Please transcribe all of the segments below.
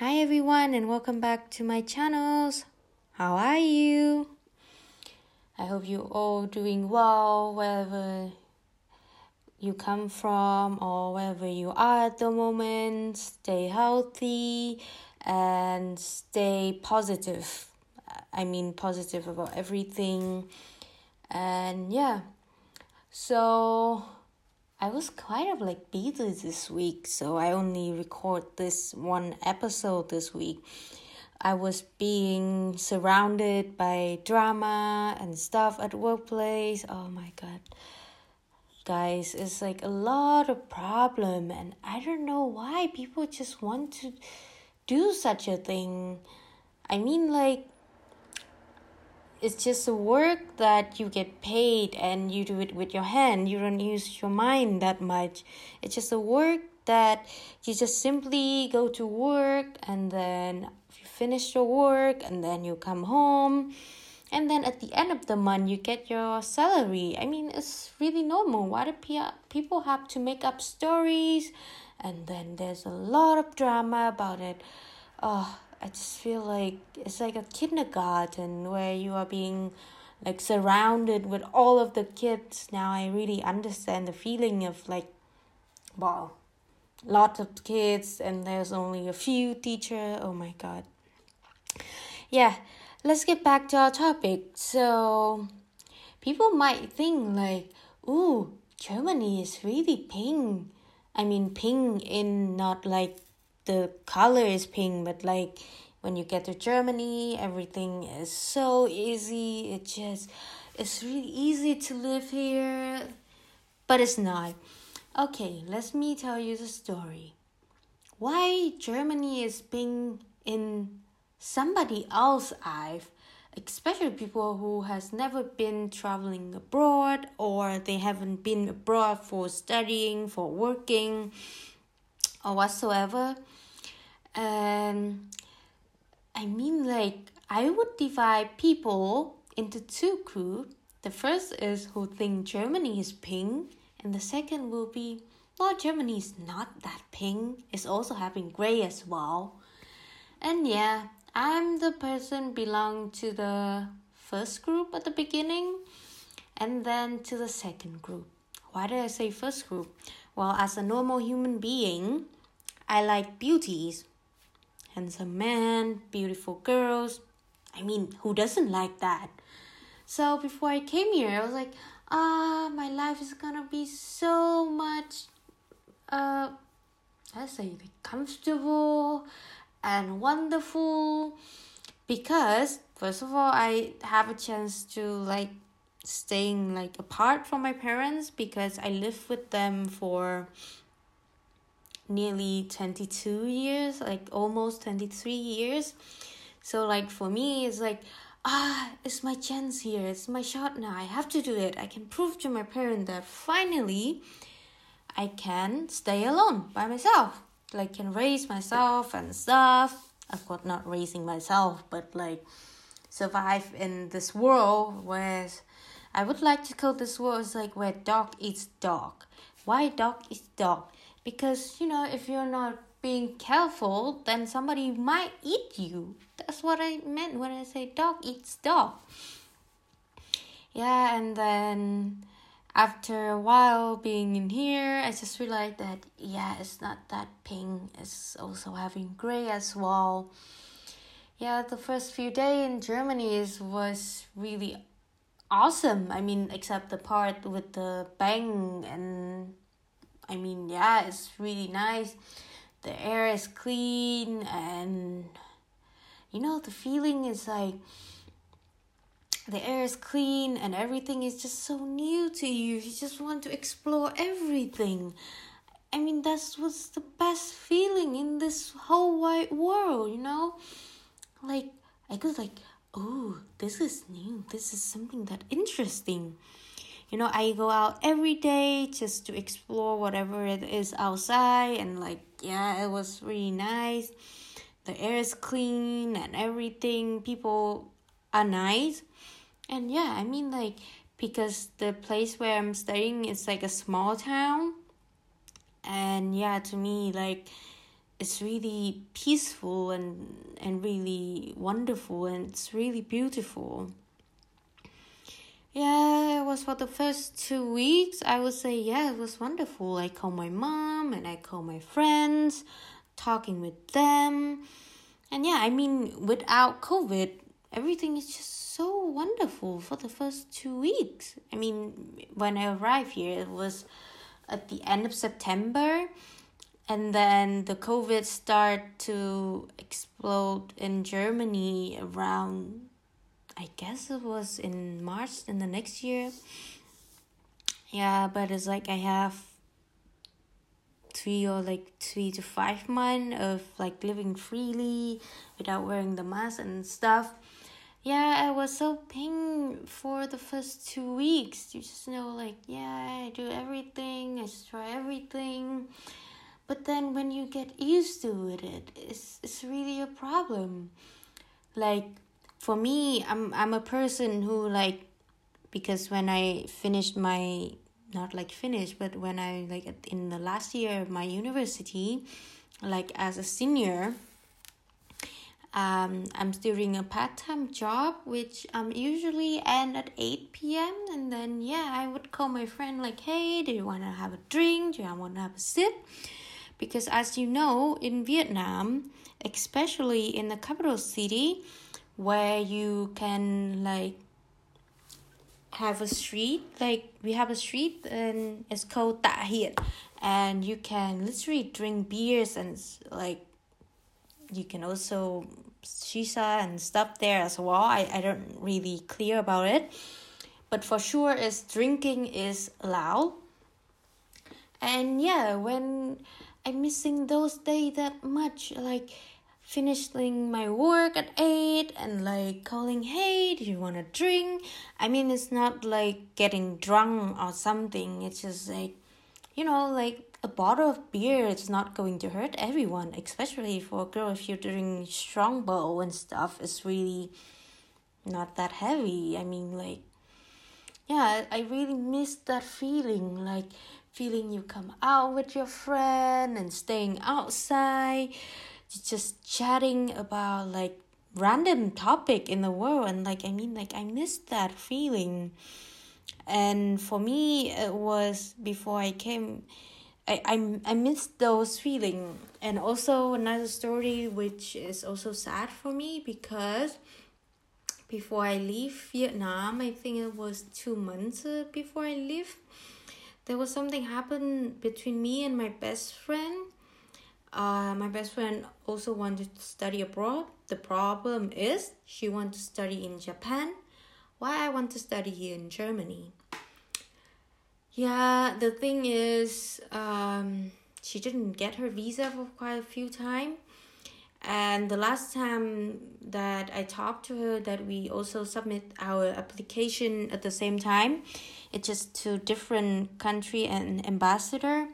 Hi everyone and welcome back to my channels. How are you? I hope you're all doing well wherever you come from or wherever you are at the moment. Stay healthy and stay positive. I mean positive about everything. And yeah. So I was kind of like busy this week, so I only record this one episode this week. I was being surrounded by drama and stuff at workplace. Oh my god. Guys, it's like a lot of problem and I don't know why people just want to do such a thing. I mean like it's just a work that you get paid and you do it with your hand. You don't use your mind that much. It's just a work that you just simply go to work and then you finish your work and then you come home. And then at the end of the month you get your salary. I mean it's really normal. Why do people have to make up stories? And then there's a lot of drama about it. Oh I just feel like it's like a kindergarten where you are being like surrounded with all of the kids. Now I really understand the feeling of like, wow, lots of kids and there's only a few teacher. Oh my god. Yeah, let's get back to our topic. So, people might think like, ooh, Germany is really pink. I mean, pink in not like the color is pink, but like when you get to Germany, everything is so easy. It just it's really easy to live here, but it's not. Okay, let me tell you the story. Why Germany is pink in somebody else's eye, especially people who has never been traveling abroad or they haven't been abroad for studying, for working, or whatsoever um, I mean, like, I would divide people into two groups. The first is who think Germany is pink, and the second will be, well, Germany is not that pink. It's also having gray as well. And yeah, I'm the person belong to the first group at the beginning, and then to the second group. Why did I say first group? Well, as a normal human being, I like beauties handsome man, beautiful girls. I mean, who doesn't like that? So before I came here, I was like, ah, my life is gonna be so much, uh, I say, comfortable and wonderful because first of all, I have a chance to like staying like apart from my parents because I live with them for nearly 22 years, like almost 23 years. So, like, for me, it's like, ah, it's my chance here. It's my shot now. I have to do it. I can prove to my parents that finally I can stay alone by myself. Like, can raise myself and stuff. Of course, not raising myself, but like survive in this world where I would like to call this world as like where dog eats dog. Why dog eats dog? Because you know if you're not being careful then somebody might eat you. That's what i meant when i say dog eats dog. Yeah and then after a while being in here i just realized that yeah it's not that pink. It's also having gray as well. Yeah the first few days in germany is was really awesome. I mean except the part with the bang and I mean, yeah, it's really nice. The air is clean, and you know, the feeling is like the air is clean and everything is just so new to you. You just want to explore everything. I mean, that's what's the best feeling in this whole wide world, you know? Like, I could like, oh, this is new. This is something that interesting you know i go out every day just to explore whatever it is outside and like yeah it was really nice. The air is clean and everything. People are nice. And yeah i mean like because the place where i'm staying is like a small town. And yeah to me like it's really peaceful and and really wonderful and it's really beautiful. Yeah was for the first two weeks i would say yeah it was wonderful. I call my mom and i call my friends talking with them. And yeah i mean without covid everything is just so wonderful for the first two weeks. I mean when i arrived here it was at the end of september and then the covid start to explode in germany around i guess it was in march in the next year. Yeah but it's like i have three or like three to five months of like living freely without wearing the mask and stuff. Yeah i was so pain for the first two weeks. You just know like yeah i do everything i just try everything. But then when you get used to it it's it's really a problem. Like for me i'm i'm a person who like because when i finished my not like finished but when i like in the last year of my university like as a senior um, I'm still doing a part time job, which um usually end at 8 p.m. And then, yeah, I would call my friend, like, hey, do you want to have a drink? Do you want to have a sip? because as you know in Vietnam especially in the capital city where you can like have a street like we have a street and it's called Ta Hien and you can literally drink beers and like you can also shisha and stuff there as well. I, I don't really clear about it. But for sure is drinking is allowed. And yeah when I'm missing those days that much. Like finishing my work at 8 and like calling, hey, do you want a drink? I mean, it's not like getting drunk or something. It's just like, you know, like a bottle of beer it's not going to hurt everyone, especially for a girl if you're doing strongbow and stuff. It's really not that heavy. I mean, like, yeah, I really miss that feeling. Like, feeling you come out with your friend and staying outside just chatting about like random topic in the world. And like i mean like i miss that feeling. And for me it was before i came I, I, I missed those feeling. And also another story which is also sad for me because before I leave Vietnam I think it was two months uh, before I leave there was something happened between me and my best friend. Uh, my best friend also wanted to study abroad. The problem is she wanted to study in Japan. Why I want to study here in Germany? Yeah, the thing is, um, she didn't get her visa for quite a few times. And the last time that I talked to her, that we also submit our application at the same time, it's just to different country and ambassador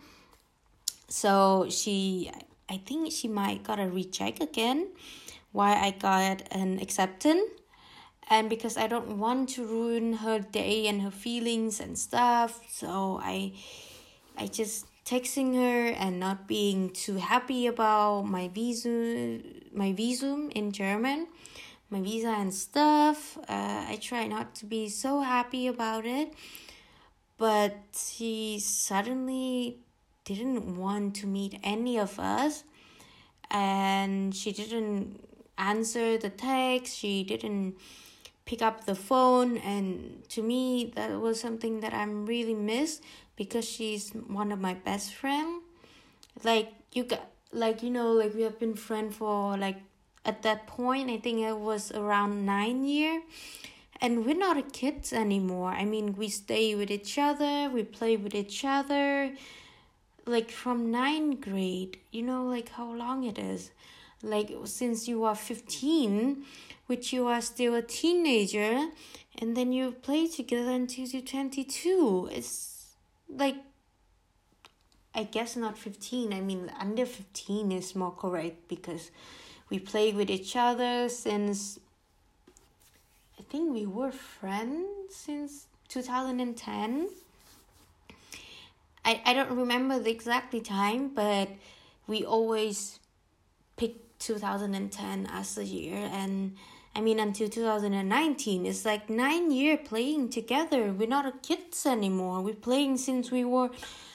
so she i think she might got a recheck again why i got an acceptance. And because i don't want to ruin her day and her feelings and stuff so i i just texting her and not being too happy about my visa my visum in german my visa and stuff. Uh, i try not to be so happy about it. But she suddenly didn't want to meet any of us and she didn't answer the text she didn't pick up the phone and to me that was something that i'm really miss because she's one of my best friend like you got like you know like we have been friends for like at that point i think it was around nine year and we're not kids anymore. I mean, we stay with each other, we play with each other, like from ninth grade. You know, like how long it is. Like since you are fifteen, which you are still a teenager, and then you play together until you're twenty two. It's like I guess not 15. I mean, under 15 is more correct because we play with each other since I think we were friends since 2010. I, I don't remember the exactly time, but we always pick 2010 as a year. And I mean until 2019 it's like 9 year playing together. We're not kids anymore. We're playing since we were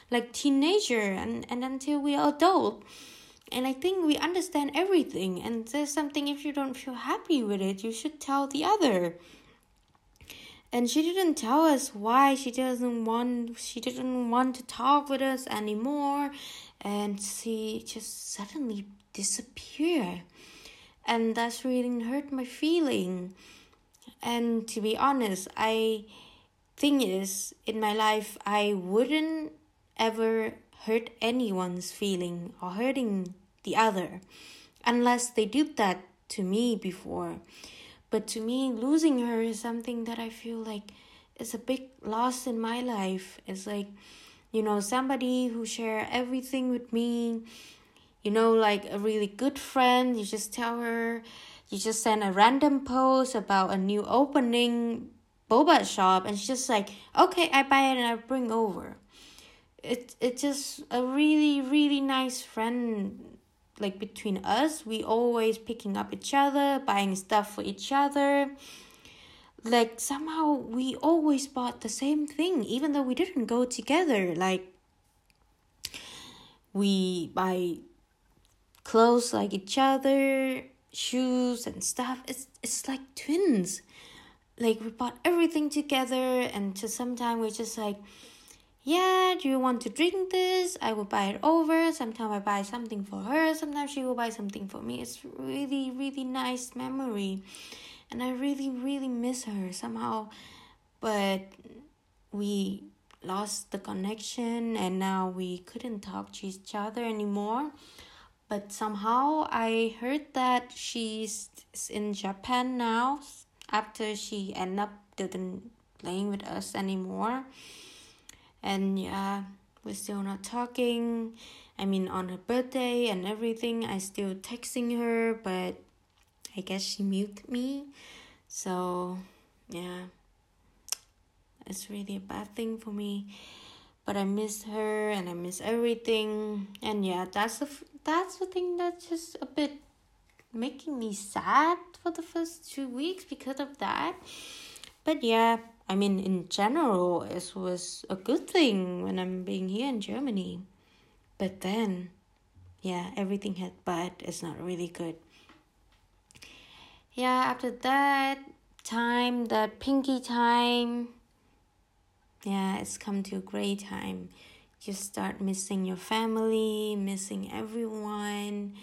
like teenager and and until we are adult. And I think we understand everything. And there's something if you don't feel happy with it you should tell the other and she didn't tell us why she doesn't want she didn't want to talk with us anymore. And she just suddenly disappeared. And that's really hurt my feeling. And to be honest i thing is in my life i wouldn't ever hurt anyone's feeling or hurting the other. Unless they did that to me before but to me, losing her is something that I feel like is a big loss in my life. It's like, you know, somebody who share everything with me, you know, like a really good friend. You just tell her, you just send a random post about a new opening boba shop, and she's just like, okay, I buy it and I bring over. It it's just a really really nice friend like between us we always picking up each other buying stuff for each other. Like somehow we always bought the same thing even though we didn't go together. Like we buy clothes like each other shoes and stuff. It's it's like twins. Like we bought everything together and just sometimes we just like yeah, do you want to drink this? I will buy it over. Sometimes I buy something for her. Sometimes she will buy something for me. It's really, really nice memory. And I really, really miss her somehow. But we lost the connection and now we couldn't talk to each other anymore. But somehow I heard that she's in Japan now after she ended up didn't playing with us anymore and yeah we're still not talking. I mean on her birthday and everything i still texting her but i guess she muted me. So yeah it's really a bad thing for me. But i miss her and i miss everything. And yeah that's the that's the thing that's just a bit making me sad for the first two weeks because of that. But yeah I mean, in general, it was a good thing when I'm being here in Germany. But then, yeah, everything had but it's not really good. Yeah, after that time, that pinky time, yeah, it's come to a great time. You start missing your family, missing everyone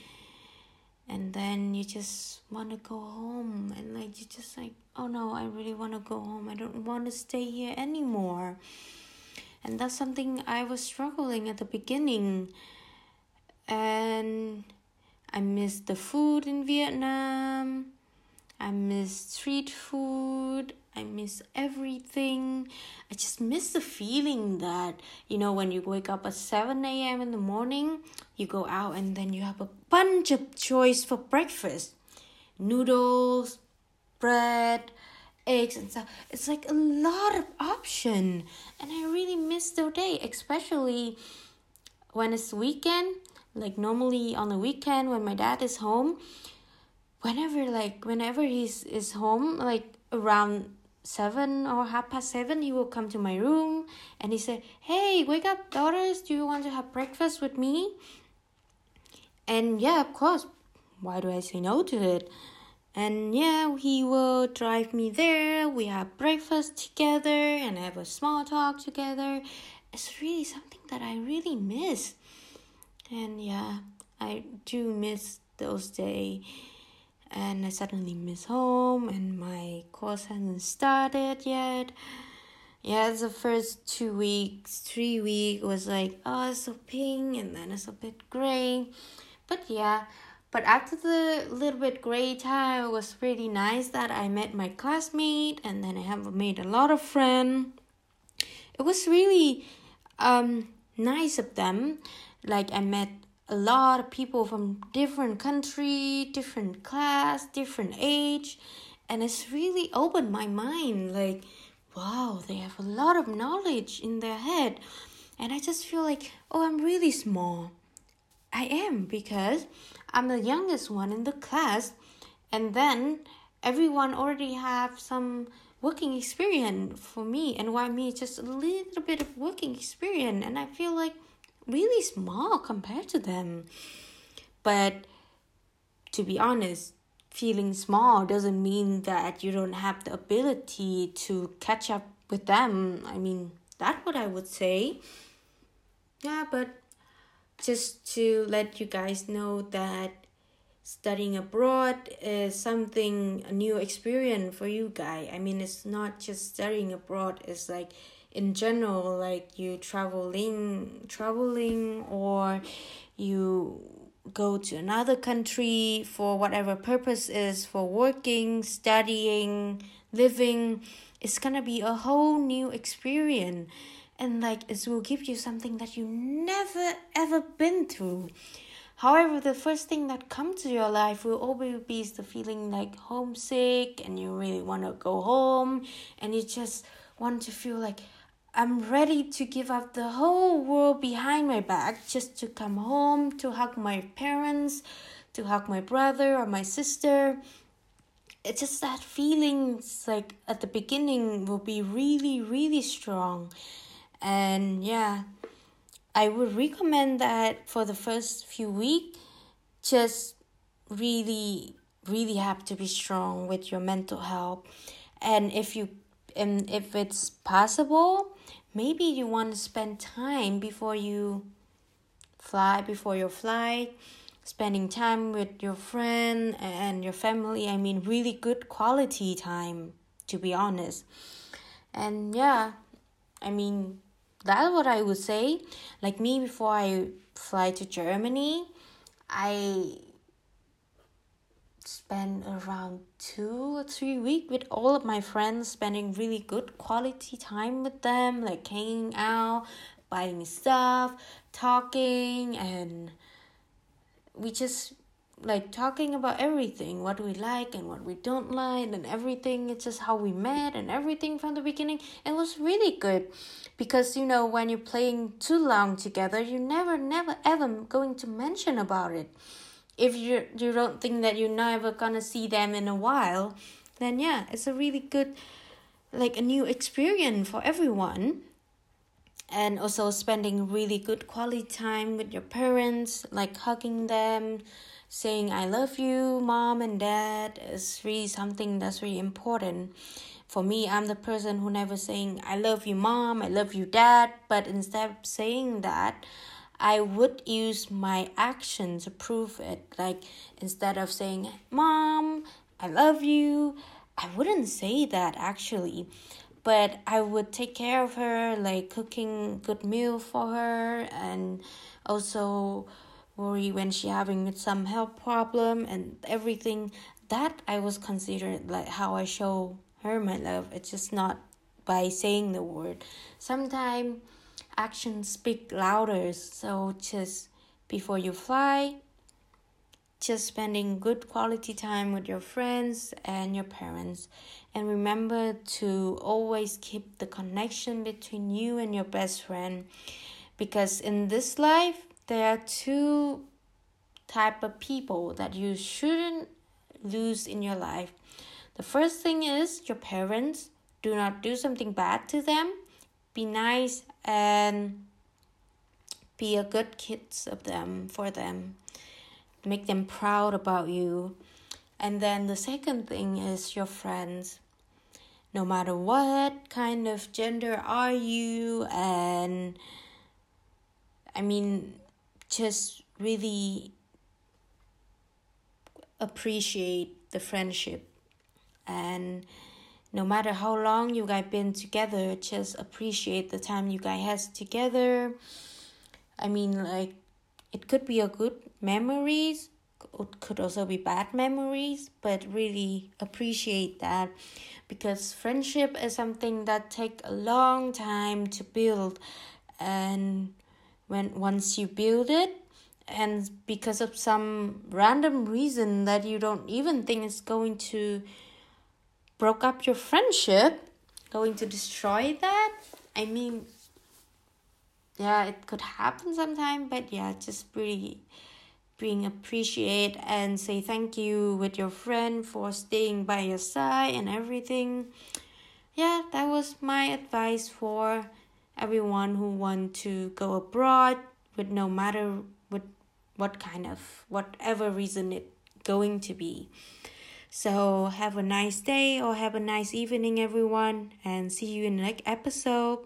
and then you just want to go home and like you just like oh no i really want to go home. I don't want to stay here anymore. And that's something i was struggling at the beginning. And i miss the food in vietnam. I miss street food I miss everything. I just miss the feeling that, you know, when you wake up at 7 a.m. in the morning, you go out and then you have a bunch of choice for breakfast noodles, bread, eggs, and stuff. It's like a lot of option. And I really miss the day, especially when it's weekend. Like normally on the weekend when my dad is home, whenever like whenever he's is home, like around seven or half past seven, he will come to my room and he said, Hey, wake up, daughters. Do you want to have breakfast with me? And yeah, of course. Why do I say no to it? And yeah, he will drive me there. We have breakfast together and have a small talk together. It's really something that I really miss. And yeah, I do miss those days and I suddenly miss home and my course hasn't started yet. Yeah, the first two weeks, three week was like, oh, so pink and then it's a bit gray. But yeah, but after the little bit gray time, it was pretty nice that I met my classmate and then I have made a lot of friends. It was really um nice of them. Like I met a lot of people from different country, different class, different age, and it's really opened my mind. Like, wow, they have a lot of knowledge in their head, and I just feel like, oh, I'm really small. I am because I'm the youngest one in the class, and then everyone already have some working experience for me and why me just a little bit of working experience and I feel like really small compared to them. But to be honest, feeling small doesn't mean that you don't have the ability to catch up with them. I mean, that's what I would say. Yeah, but just to let you guys know that studying abroad is something a new experience for you guys. I mean, it's not just studying abroad. It's like in general, like you traveling, traveling, or you go to another country for whatever purpose is for working, studying, living. It's gonna be a whole new experience, and like it will give you something that you never ever been through However, the first thing that comes to your life will always be the feeling like homesick and you really want to go home and you just want to feel like I'm ready to give up the whole world behind my back just to come home, to hug my parents, to hug my brother or my sister. It's just that feeling like at the beginning will be really, really strong. And yeah, I would recommend that for the first few weeks, just really, really have to be strong with your mental health. And if you, and if it's possible, maybe you want to spend time before you fly, before your flight, spending time with your friend and your family. I mean, really good quality time, to be honest. And yeah, I mean, that's what I would say. Like me, before I fly to Germany, I spend around two or three weeks with all of my friends, spending really good quality time with them, like hanging out, buying stuff, talking, and we just like talking about everything what we like and what we don't like and everything it's just how we met and everything from the beginning. It was really good because you know when you're playing too long together you're never never ever going to mention about it if you you don't think that you're never gonna see them in a while then yeah it's a really good like a new experience for everyone and also spending really good quality time with your parents like hugging them saying I love you, mom and dad is really something that's really important. For me, I'm the person who never saying I love you, mom, I love you, dad, but instead of saying that, I would use my action to prove it. Like instead of saying, Mom, I love you, I wouldn't say that actually. But I would take care of her, like cooking good meal for her and also worry when she having some health problem and everything that i was considered like how i show her my love it's just not by saying the word sometimes actions speak louder so just before you fly just spending good quality time with your friends and your parents and remember to always keep the connection between you and your best friend because in this life there are two type of people that you shouldn't lose in your life. The first thing is your parents. Do not do something bad to them. Be nice and be a good kids of them for them. Make them proud about you. And then the second thing is your friends. No matter what kind of gender are you and I mean just really appreciate the friendship and no matter how long you guys been together just appreciate the time you guys has together. I mean like it could be a good memories it could also be bad memories but really appreciate that because friendship is something that take a long time to build. And when once you build it and because of some random reason that you don't even think is going to broke up your friendship going to destroy that? I mean yeah it could happen sometime but yeah just really being appreciate and say thank you with your friend for staying by your side and everything. Yeah that was my advice for everyone who want to go abroad with no matter what what kind of whatever reason it going to be so have a nice day or have a nice evening everyone and see you in the next episode